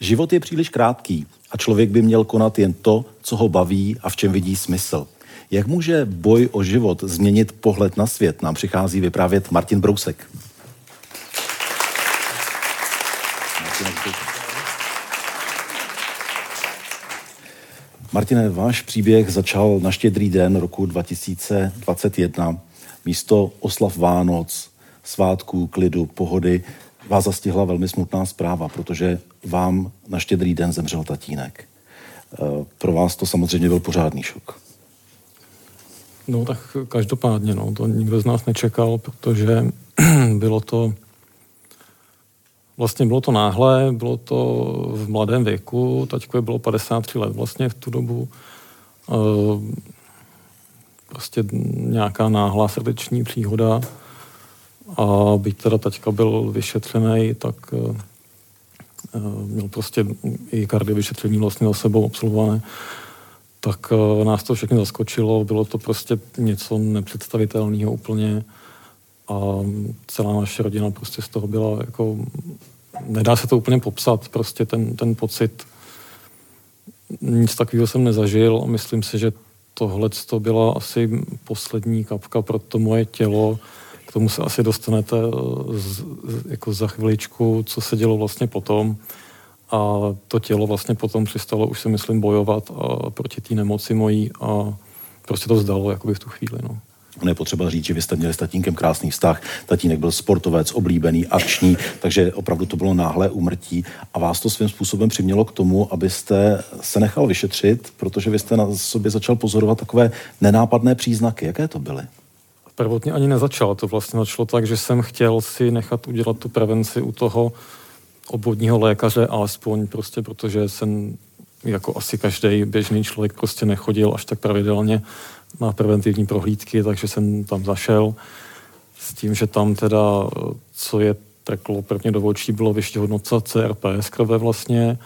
Život je příliš krátký a člověk by měl konat jen to, co ho baví a v čem vidí smysl. Jak může boj o život změnit pohled na svět? Nám přichází vyprávět Martin Brousek. Martine, váš příběh začal na štědrý den roku 2021. Místo oslav Vánoc, svátků, klidu, pohody vás zastihla velmi smutná zpráva, protože vám na štědrý den zemřel tatínek. Eh, pro vás to samozřejmě byl pořádný šok. No tak každopádně, no, to nikdo z nás nečekal, protože bylo to Vlastně bylo to náhle, bylo to v mladém věku, taťkovi bylo 53 let vlastně v tu dobu. Eh, prostě nějaká náhlá srdeční příhoda. A byť teda taťka byl vyšetřený, tak uh, měl prostě i vyšetření vlastně za sebou absolvované, tak uh, nás to všechny zaskočilo, bylo to prostě něco nepředstavitelného úplně. A celá naše rodina prostě z toho byla jako, nedá se to úplně popsat, prostě ten, ten pocit, nic takového jsem nezažil a myslím si, že tohle to byla asi poslední kapka pro to moje tělo, k tomu se asi dostanete eh, z, jako za chviličku, co se dělo vlastně potom. A to tělo vlastně potom přestalo už si myslím bojovat a proti té nemoci mojí a prostě to zdalo jakoby v tu chvíli. No. Ono je potřeba říct, že vy jste měli s tatínkem krásný vztah. Tatínek byl sportovec, oblíbený, akční, takže opravdu to bylo náhle umrtí. A vás to svým způsobem přimělo k tomu, abyste se nechal vyšetřit, protože vy jste na sobě začal pozorovat takové nenápadné příznaky. Jaké to byly? Prvotně ani nezačal. To vlastně začalo tak, že jsem chtěl si nechat udělat tu prevenci u toho obvodního lékaře, alespoň prostě, protože jsem jako asi každý běžný člověk prostě nechodil až tak pravidelně na preventivní prohlídky, takže jsem tam zašel s tím, že tam teda, co je teklo prvně do očí, bylo vyšší hodnota CRP z krve vlastně,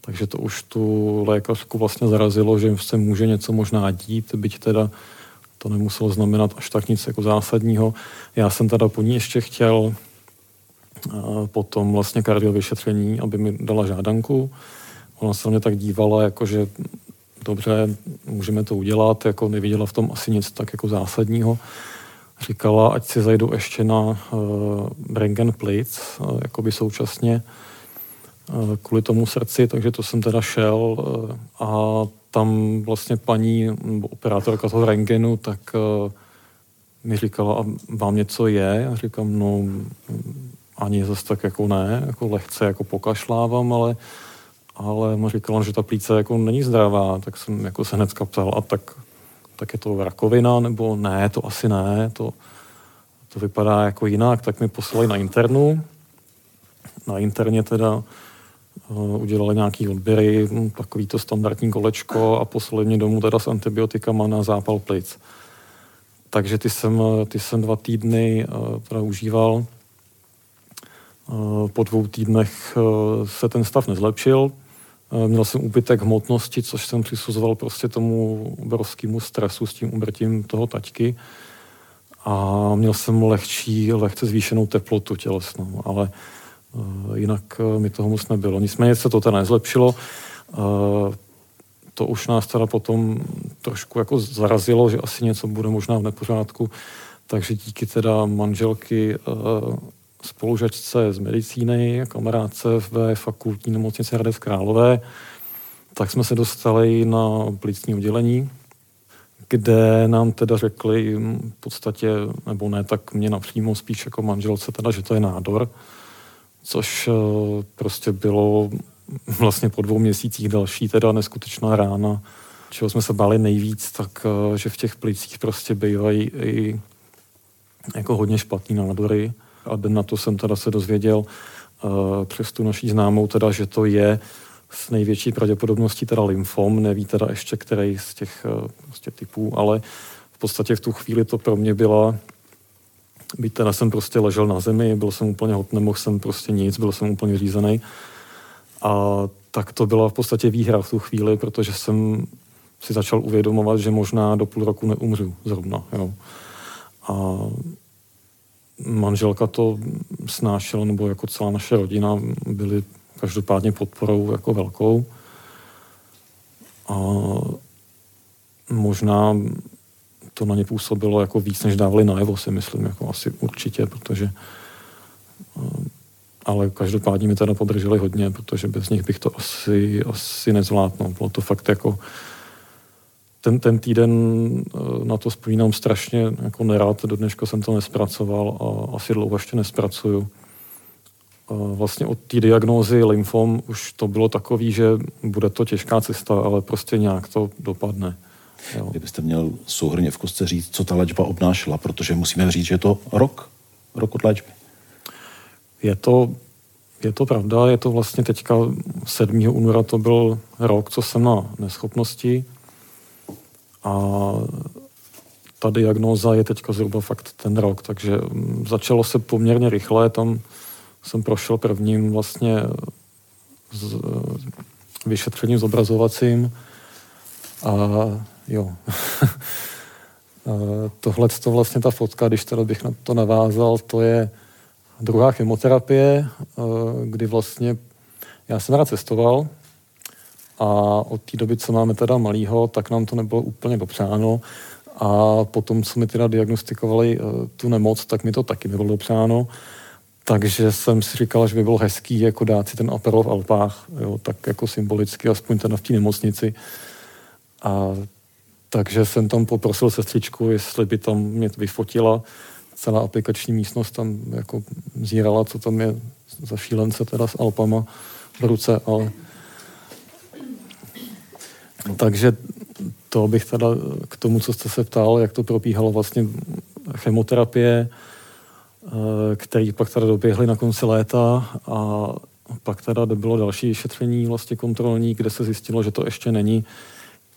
takže to už tu lékařku vlastně zarazilo, že se může něco možná dít, byť teda to nemuselo znamenat až tak nic jako zásadního. Já jsem teda po ní ještě chtěl potom vlastně kardiovyšetření, aby mi dala žádanku. Ona se mě tak dívala, jako že dobře, můžeme to udělat, jako neviděla v tom asi nic tak jako zásadního. Říkala, ať si zajdu ještě na uh, rengen plic, uh, jakoby současně uh, kvůli tomu srdci, takže to jsem teda šel uh, a tam vlastně paní operátorka toho rengenu, tak uh, mi říkala, a vám něco je? Já říkám, no ani zase tak jako ne, jako lehce jako pokašlávám, ale, ale mu říkala, že ta plíce jako není zdravá, tak jsem jako se hnedka ptal, a tak, tak je to rakovina, nebo ne, to asi ne, to, to vypadá jako jinak, tak mi poslali na internu. Na interně teda Eh, udělali nějaký odběry, hm, takový to standardní kolečko a poslali mě domů teda s antibiotikama na zápal plic. Takže ty jsem, ty jsem dva týdny eh, teda užíval. Eh, po dvou týdnech se ten stav nezlepšil. Měl jsem úbytek hmotnosti, což jsem přisuzoval prostě tomu obrovskému stresu s tím umrtím toho taťky. A měl jsem lehčí, lehce zvýšenou teplotu tělesnou, ale Eh, jinak eh, mi toho moc nebylo. Nicméně se to teda nezlepšilo. Eh, to už nás teda potom trošku jako zarazilo, že asi něco bude možná v nepořádku. Takže díky teda manželky spolužačce z medicíny, kamarádce v fakultní nemocnici Hradec Králové, tak jsme se dostali na plicní oddělení, kde nám teda řekli v podstatě, nebo ne, tak mě napřímo spíš jako manželce teda, že to je nádor, což eh, prostě bylo vlastně po dvou měsících další teda neskutečná rána, čeho jsme se báli nejvíc, tak eh, že v těch plicích prostě bývají i jako hodně špatný nádory. A den na to jsem teda se dozvěděl uh, přes tu naší známou teda, že to je s největší pravděpodobností teda lymfom, neví teda ještě který z těch prostě typů, ale v podstatě v tu chvíli to pro mě byla Byť teda jsem prostě ležel na zemi, byl jsem úplně hot, nemohl jsem prostě nic, byl jsem úplně řízený. A tak to byla v podstatě výhra v tu chvíli, protože jsem si začal uvědomovat, že možná do půl roku neumřu zrovna. Jo. A manželka to snášela, nebo jako celá naše rodina byli každopádně podporou jako velkou. A možná to na ně působilo jako víc, než dávali najevo, si myslím, jako asi určitě, protože eh, ale každopádně mi teda podrželi hodně, protože bez nich bych to asi, asi nezvládnul. Bylo to fakt jako ten, ten týden eh, na to vzpomínám strašně jako nerad, do dneška jsem to nespracoval a asi dlouho ještě nespracuju. A vlastně od té diagnózy lymfom už to bylo takový, že bude to těžká cesta, ale prostě nějak to dopadne. Jo. Kdybyste měl souhrně v kostce říct, co ta léčba obnášela, protože musíme říct, že je to rok, rok od léčby. Je to, je to pravda, je to vlastně teďka 7. února to byl rok, co jsem na neschopnosti a ta diagnóza je teďka zhruba fakt ten rok, takže mm, začalo se poměrně rychle, tam jsem prošel prvním vlastně s vyšetřením zobrazovacím a jo. Tohle to vlastně ta fotka, když teda bych na to navázal, to je druhá chemoterapie, kdy vlastně já jsem rád cestoval a od té doby, co máme teda malýho, tak nám to nebylo úplně dopřáno a potom, co mi teda diagnostikovali tu nemoc, tak mi to taky nebylo dopřáno. Takže jsem si říkal, že by bylo hezký jako dát si ten apel v Alpách, jo, tak jako symbolicky, aspoň teda v té nemocnici. A takže jsem tam poprosil sestřičku, jestli by tam mě vyfotila. Celá aplikační místnost, tam jako zírala, co tam je za šílence teda s Alpama v ruce, ale takže to bych teda k tomu, co jste se ptal, jak to probíhalo vlastně chemoterapie, eh, který pak teda doběhly na konci léta a pak teda bylo další šetření vlastně kontrolní, kde se zjistilo, že to ještě není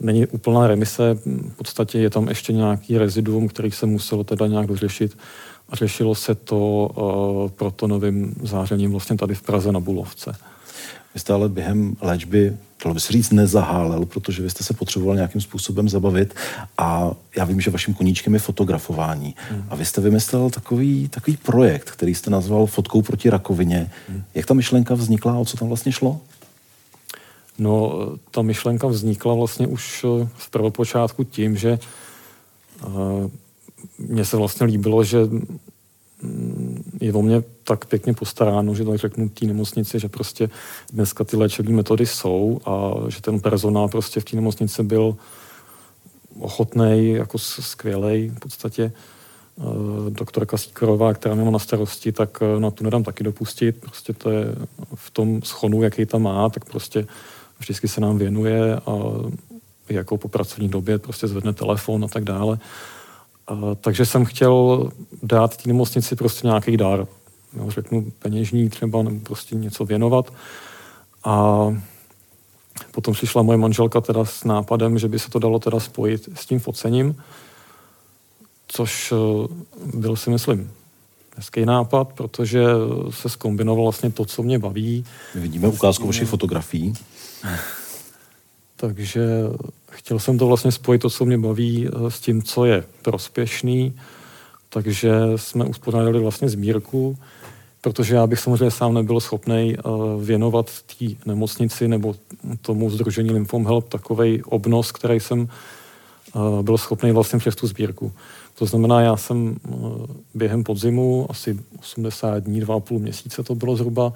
není úplná remise, v podstatě je tam ještě nějaký reziduum, který se muselo teda nějak dořešit a řešilo se to uh, protonovým zářením vlastně tady v Praze na Bulovce. Vy jste ale během léčby, dalo by se říct, nezahálel, protože vy jste se potřeboval nějakým způsobem zabavit a já vím, že vaším koníčkem je fotografování. Hmm. A vy jste vymyslel takový, takový projekt, který jste nazval Fotkou proti rakovině. Hmm. Jak ta myšlenka vznikla a o co tam vlastně šlo? No, ta myšlenka vznikla vlastně už eh, v prvopočátku tím, že eh, mně se vlastně líbilo, že mm, je o mě tak pěkně postaráno, že tak řeknu té nemocnici, že prostě dneska ty léčebné metody jsou a že ten personál prostě v té nemocnici byl ochotný, jako skvělej v podstatě. Eh, doktorka Sikorová, která mě má na starosti, tak na tu nedám taky dopustit. Prostě to je v tom schonu, jaký tam má, tak prostě vždycky se nám věnuje a jako po pracovní době prostě zvedne telefon a tak dále. A, takže jsem chtěl dát té nemocnici prostě nějaký dar. Jo, řeknu peněžní třeba, nebo prostě něco věnovat. A potom přišla moje manželka teda s nápadem, že by se to dalo teda spojit s tím focením, což eh, byl si myslím hezký nápad, protože se zkombinoval vlastně to, co mě baví. My vidíme ukázku vašich fotografií. Takže chtěl jsem to vlastně spojit, to, co mě baví, eh, s tím, co je prospěšný. Takže jsme uspořádali vlastně sbírku, protože já bych samozřejmě sám nebyl schopný eh, věnovat té nemocnici nebo tomu združení Lymphom Help takový obnos, který jsem eh, byl schopný vlastně přes tu sbírku. To znamená, já jsem během podzimu, asi 80 dní, 2,5 měsíce to bylo zhruba,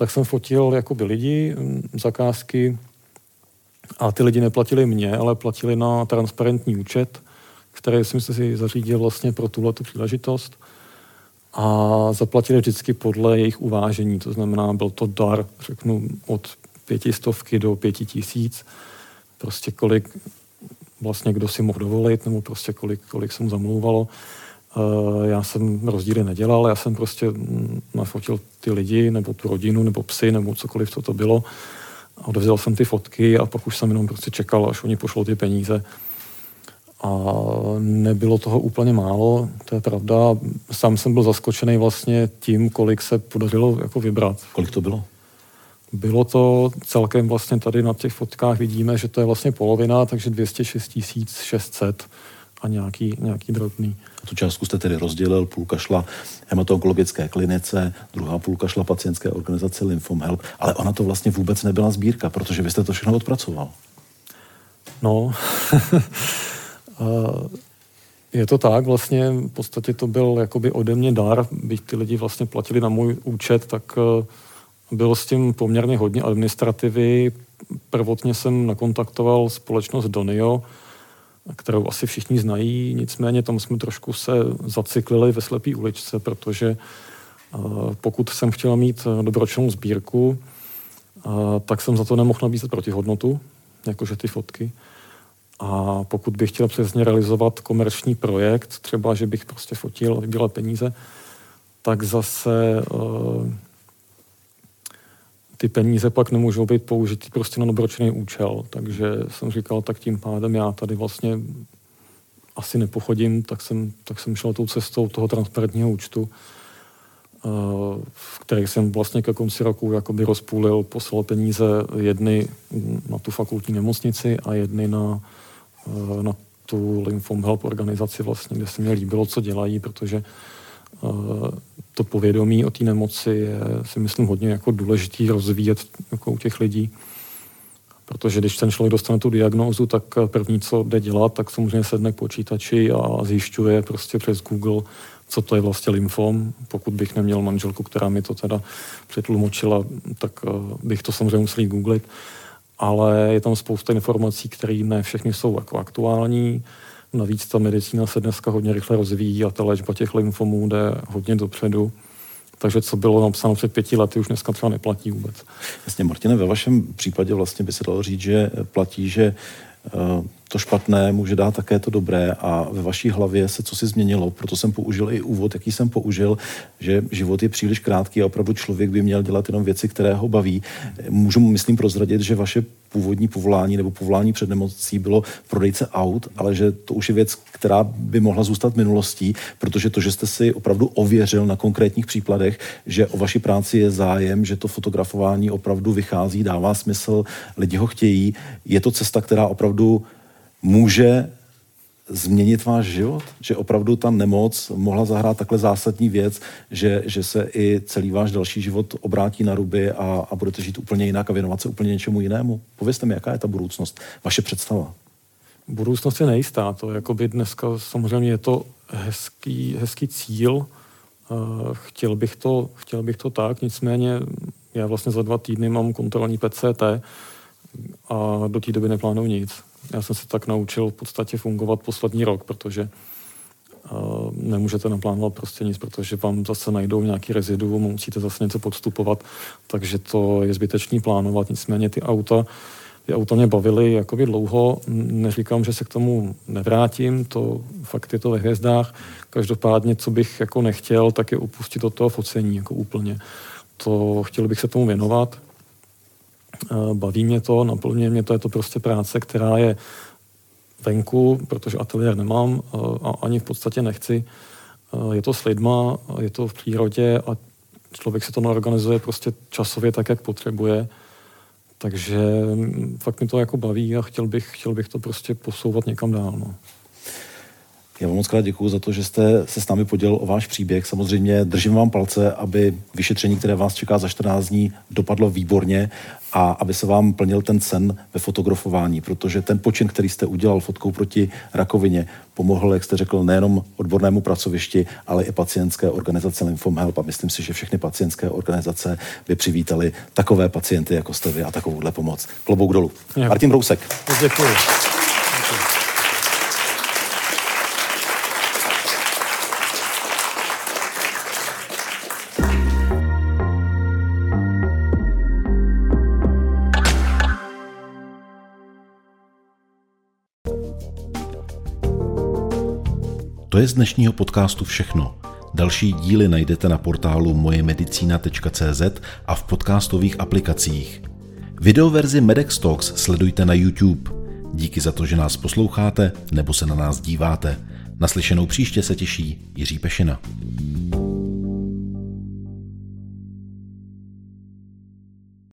tak jsem fotil jakoby lidi, mm, zakázky a ty lidi neplatili mě, ale platili na transparentní účet, který jsem si zařídil vlastně pro tuhle tu příležitost a zaplatili vždycky podle jejich uvážení, to znamená, byl to dar, řeknu, od pětistovky do pěti tisíc, prostě kolik vlastně kdo si mohl dovolit, nebo prostě kolik, kolik se mu zamlouvalo. Eh, já jsem rozdíly nedělal, já jsem prostě nafotil ty lidi, nebo tu rodinu, nebo psy, nebo cokoliv, co to bylo. odevzal jsem ty fotky a pak už jsem jenom prostě čekal, až oni pošlou ty peníze. A nebylo toho úplně málo, to je pravda. Sám jsem byl zaskočený vlastně tím, kolik se podařilo jako vybrat. Kolik to bylo? Bylo to celkem vlastně tady na těch fotkách vidíme, že to je vlastně polovina, takže 206 600 a nějaký, nějaký drobný. A tu částku jste tedy rozdělil, půlka šla hematologické klinice, druhá půlka šla pacientské organizaci Lymphom Help, ale ona to vlastně vůbec nebyla sbírka, protože vy jste to všechno odpracoval. No, je to tak, vlastně v podstatě to byl jakoby ode mě dar, byť ty lidi vlastně platili na můj účet, tak eh, bylo s tím poměrně hodně administrativy. Prvotně jsem nakontaktoval společnost Donio, kterou asi všichni znají, nicméně tam jsme trošku se zaciklili ve slepý uličce, protože eh, pokud jsem chtěl mít eh, dobročnou sbírku, eh, tak jsem za to nemohl nabízet protihodnotu, jakože ty fotky. A pokud bych chtěl přesně realizovat komerční projekt, třeba, že bych prostě fotil a vybíral peníze, tak zase ty peníze pak nemůžou být použity prostě na dobročný účel. Takže jsem říkal, tak tím pádem já tady vlastně asi nepochodím, tak jsem, tak jsem šel tou cestou toho transparentního účtu, eh, v který jsem vlastně ke konci roku jakoby rozpůlil, poslal peníze jedny na tu fakultní nemocnici a jedny na, eh, na tu Lymphom Help organizaci vlastně, kde se mi líbilo, co dělají, protože to povědomí o té nemoci je, si myslím, hodně jako důležitý rozvíjet jako u těch lidí. Protože když ten člověk dostane tu diagnózu, tak první, co jde dělat, tak samozřejmě sedne k počítači a zjišťuje prostě přes Google, co to je vlastně lymfom. Pokud bych neměl manželku, která mi to teda přetlumočila, tak eh, bych to samozřejmě musel googlit. Ale je tam spousta informací, které ne všechny jsou jako aktuální. Navíc ta medicína se dneska hodně rychle rozvíjí a ta léčba těch lymfomů jde hodně dopředu. Takže co bylo napsáno před pěti lety, už dneska třeba neplatí vůbec. Jasně, Martine, ve vašem případě vlastně by se dalo říct, že platí, že Eh, to špatné může dát také to dobré a ve vaší hlavě se co si změnilo, proto jsem použil i úvod, jaký jsem použil, že život je příliš krátký a opravdu člověk by měl dělat jenom věci, které ho baví. Můžu myslím, prozradit, že vaše původní povolání nebo povolání před nemocí bylo prodejce aut, ale že to už je věc, která by mohla zůstat minulostí, protože to, že jste si opravdu ověřil na konkrétních příkladech, že o vaší práci je zájem, že to fotografování opravdu vychází, dává smysl, lidi ho chtějí, je to cesta, která opravdu může změnit váš život? Že opravdu ta nemoc mohla zahrát takhle zásadní věc, že, že se i celý váš další život obrátí na ruby a, a budete žít úplně jinak a věnovat se úplně něčemu jinému? Povězte mi, jaká je ta budoucnost, vaše představa? Budoucnost je nejistá. To jakoby dneska samozřejmě je to hezký, hezký cíl. Chtěl bych, to, chtěl bych to tak, nicméně já vlastně za dva týdny mám kontrolní PCT a do té doby neplánuju nic. Já jsem se tak naučil v podstatě fungovat poslední rok, protože uh, nemůžete naplánovat prostě nic, protože vám zase najdou nějaký reziduum, musíte zase něco podstupovat, takže to je zbytečný plánovat. Nicméně ty auta, ty auta mě bavily jakoby dlouho, neříkám, že se k tomu nevrátím, to fakt je to ve hvězdách. Každopádně, co bych jako nechtěl, tak je upustit od toho focení jako úplně. To chtěl bych se tomu věnovat, baví mě to, naplňuje mě to, je to prostě práce, která je venku, protože ateliér nemám eh, a ani v podstatě nechci. Eh, je to s lidma, je to v přírodě a člověk se to naorganizuje prostě časově tak, jak potřebuje. Takže mm, fakt mi to jako baví a chtěl bych, chtěl bych to prostě posouvat někam dál. No. Já vám moc krát děkuji za to, že jste se s námi podělil o váš příběh. Samozřejmě držím vám palce, aby vyšetření, které vás čeká za 14 dní, dopadlo výborně a aby se vám plnil ten sen ve fotografování, protože ten počin, který jste udělal fotkou proti rakovině, pomohl, jak jste řekl, nejenom odbornému pracovišti, ale i pacientské organizace Lymphom Help a myslím si, že všechny pacientské organizace by přivítali takové pacienty, jako jste vy a takovouhle pomoc. Klobouk dolů. Martin Brousek. Děkuji. To je z dnešního podcastu všechno. Další díly najdete na portálu mojemedicina.cz a v podcastových aplikacích. Videoverzi Medex Talks sledujte na YouTube. Díky za to, že nás posloucháte nebo se na nás díváte. Naslyšenou příště se těší Jiří Pešina.